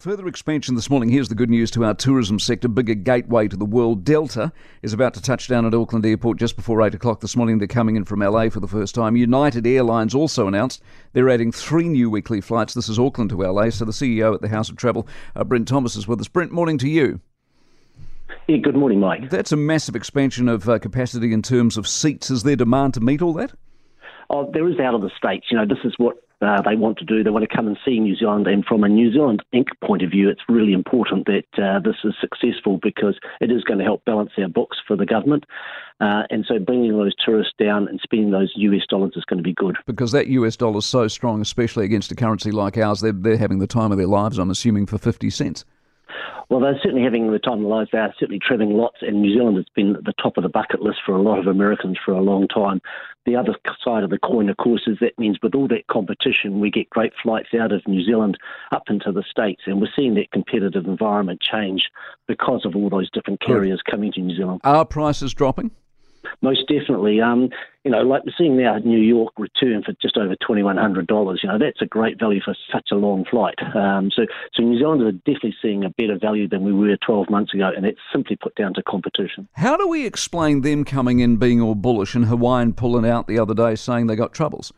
Further expansion this morning. Here's the good news to our tourism sector. Bigger gateway to the world. Delta is about to touch down at Auckland Airport just before 8 o'clock this morning. They're coming in from LA for the first time. United Airlines also announced they're adding three new weekly flights. This is Auckland to LA. So the CEO at the House of Travel, uh, Brent Thomas, is with us. Brent, morning to you. Yeah, good morning, Mike. That's a massive expansion of uh, capacity in terms of seats. Is there demand to meet all that? Oh, there is out of the States. You know, this is what uh, they want to do. They want to come and see New Zealand. And from a New Zealand Inc. point of view, it's really important that uh, this is successful because it is going to help balance our books for the government. Uh, and so bringing those tourists down and spending those US dollars is going to be good. Because that US dollar is so strong, especially against a currency like ours, they're, they're having the time of their lives, I'm assuming, for 50 cents. Well, they're certainly having the time of their lives. They're certainly travelling lots, and New Zealand has been at the top of the bucket list for a lot of Americans for a long time. The other side of the coin, of course, is that means with all that competition, we get great flights out of New Zealand up into the States, and we're seeing that competitive environment change because of all those different carriers coming to New Zealand. Are prices dropping? Most definitely. Um, you know, like we're seeing now New York return for just over twenty one hundred dollars. You know, that's a great value for such a long flight. Um, so, so New Zealanders are definitely seeing a better value than we were twelve months ago, and it's simply put down to competition. How do we explain them coming in being all bullish and Hawaiian pulling out the other day saying they got troubles?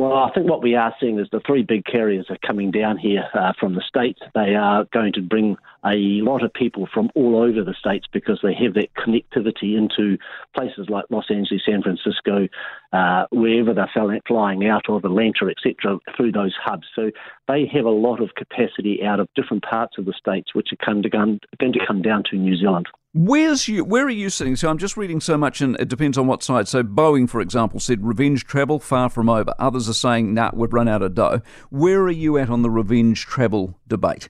Well, I think what we are seeing is the three big carriers are coming down here uh, from the States. They are going to bring a lot of people from all over the States because they have that connectivity into places like Los Angeles, San Francisco, uh, wherever they're flying out of, Atlanta, etc., through those hubs. So they have a lot of capacity out of different parts of the States, which are going to come down to New Zealand. Where's you? Where are you sitting? So I'm just reading so much, and it depends on what side. So Boeing, for example, said revenge travel far from over. Others are saying, "Nah, we've run out of dough." Where are you at on the revenge travel debate?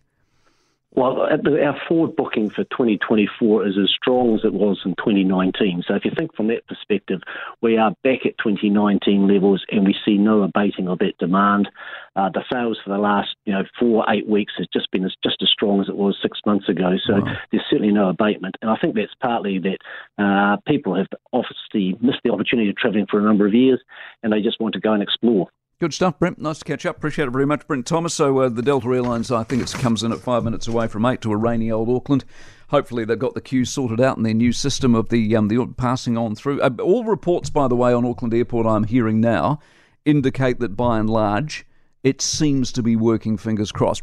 Well, our forward booking for 2024 is as strong as it was in 2019. So if you think from that perspective, we are back at 2019 levels and we see no abating of that demand. Uh, the sales for the last, you know, four, eight weeks has just been as, just strong as it was six months ago. So wow. there's certainly no abatement. And I think that's partly that uh, people have obviously missed the opportunity of travelling for a number of years and they just want to go and explore. Good stuff, Brent. Nice to catch up. Appreciate it very much, Brent Thomas. So uh, the Delta Airlines, I think it comes in at five minutes away from eight to a rainy old Auckland. Hopefully they've got the queues sorted out in their new system of the um, the passing on through. Uh, all reports, by the way, on Auckland Airport I'm hearing now indicate that by and large it seems to be working. Fingers crossed.